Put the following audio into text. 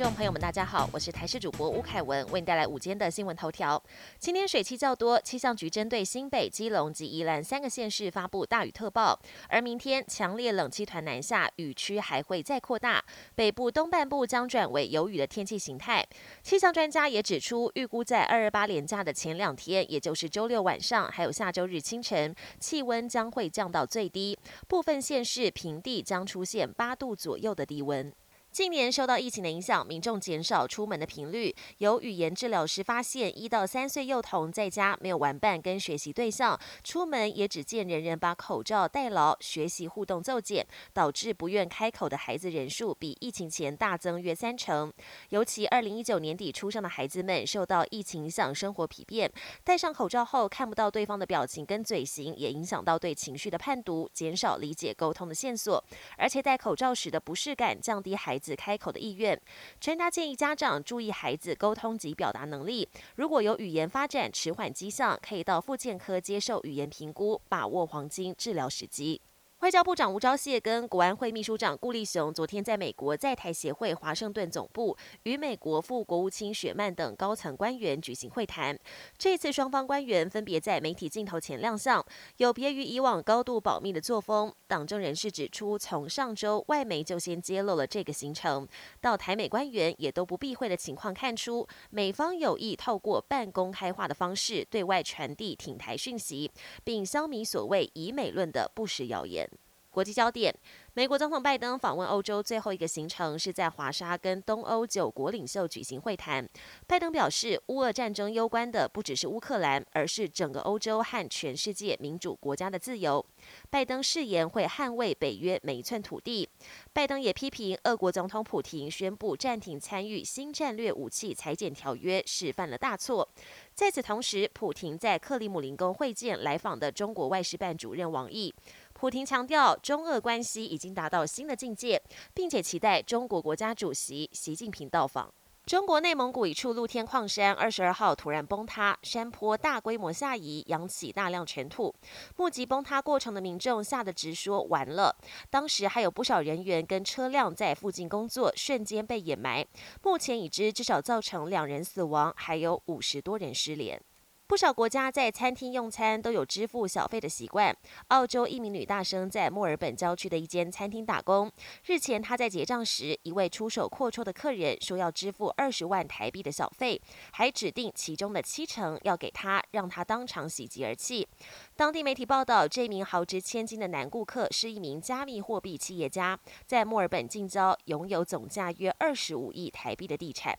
众朋友们大家好，我是台视主播吴凯文，为你带来午间的新闻头条。今天水汽较多，气象局针对新北、基隆及宜兰三个县市发布大雨特报。而明天强烈冷气团南下，雨区还会再扩大，北部东半部将转为有雨的天气形态。气象专家也指出，预估在二二八连假的前两天，也就是周六晚上，还有下周日清晨，气温将会降到最低，部分县市平地将出现八度左右的低温。近年受到疫情的影响，民众减少出门的频率。有语言治疗师发现，一到三岁幼童在家没有玩伴跟学习对象，出门也只见人人把口罩戴牢，学习互动骤减，导致不愿开口的孩子人数比疫情前大增约三成。尤其二零一九年底出生的孩子们，受到疫情影响，生活疲变，戴上口罩后看不到对方的表情跟嘴型，也影响到对情绪的判读，减少理解沟通的线索。而且戴口罩时的不适感，降低孩子开口的意愿，专家建议家长注意孩子沟通及表达能力。如果有语言发展迟缓迹象，可以到复健科接受语言评估，把握黄金治疗时机。外交部长吴钊燮跟国安会秘书长顾立雄昨天在美国在台协会华盛顿总部与美国副国务卿雪曼等高层官员举行会谈。这次双方官员分别在媒体镜头前亮相，有别于以往高度保密的作风。党政人士指出，从上周外媒就先揭露了这个行程，到台美官员也都不避讳的情况，看出美方有意透过半公开化的方式对外传递挺台讯息，并消弭所谓以美论的不实谣言。国际焦点：美国总统拜登访问欧洲最后一个行程是在华沙跟东欧九国领袖举行会谈。拜登表示，乌俄战争攸关的不只是乌克兰，而是整个欧洲和全世界民主国家的自由。拜登誓言会捍卫北约每一寸土地。拜登也批评俄国总统普廷宣布暂停参与新战略武器裁减条约是犯了大错。在此同时，普廷在克里姆林宫会见来访的中国外事办主任王毅。普廷强调，中俄关系已经达到新的境界，并且期待中国国家主席习近平到访。中国内蒙古一处露天矿山二十二号突然崩塌，山坡大规模下移，扬起大量尘土。目击崩塌过程的民众吓得直说“完了”。当时还有不少人员跟车辆在附近工作，瞬间被掩埋。目前已知至少造成两人死亡，还有五十多人失联。不少国家在餐厅用餐都有支付小费的习惯。澳洲一名女大生在墨尔本郊区的一间餐厅打工。日前，她在结账时，一位出手阔绰的客人说要支付二十万台币的小费，还指定其中的七成要给她，让她当场喜极而泣。当地媒体报道，这名豪值千金的男顾客是一名加密货币企业家，在墨尔本近郊拥有总价约二十五亿台币的地产。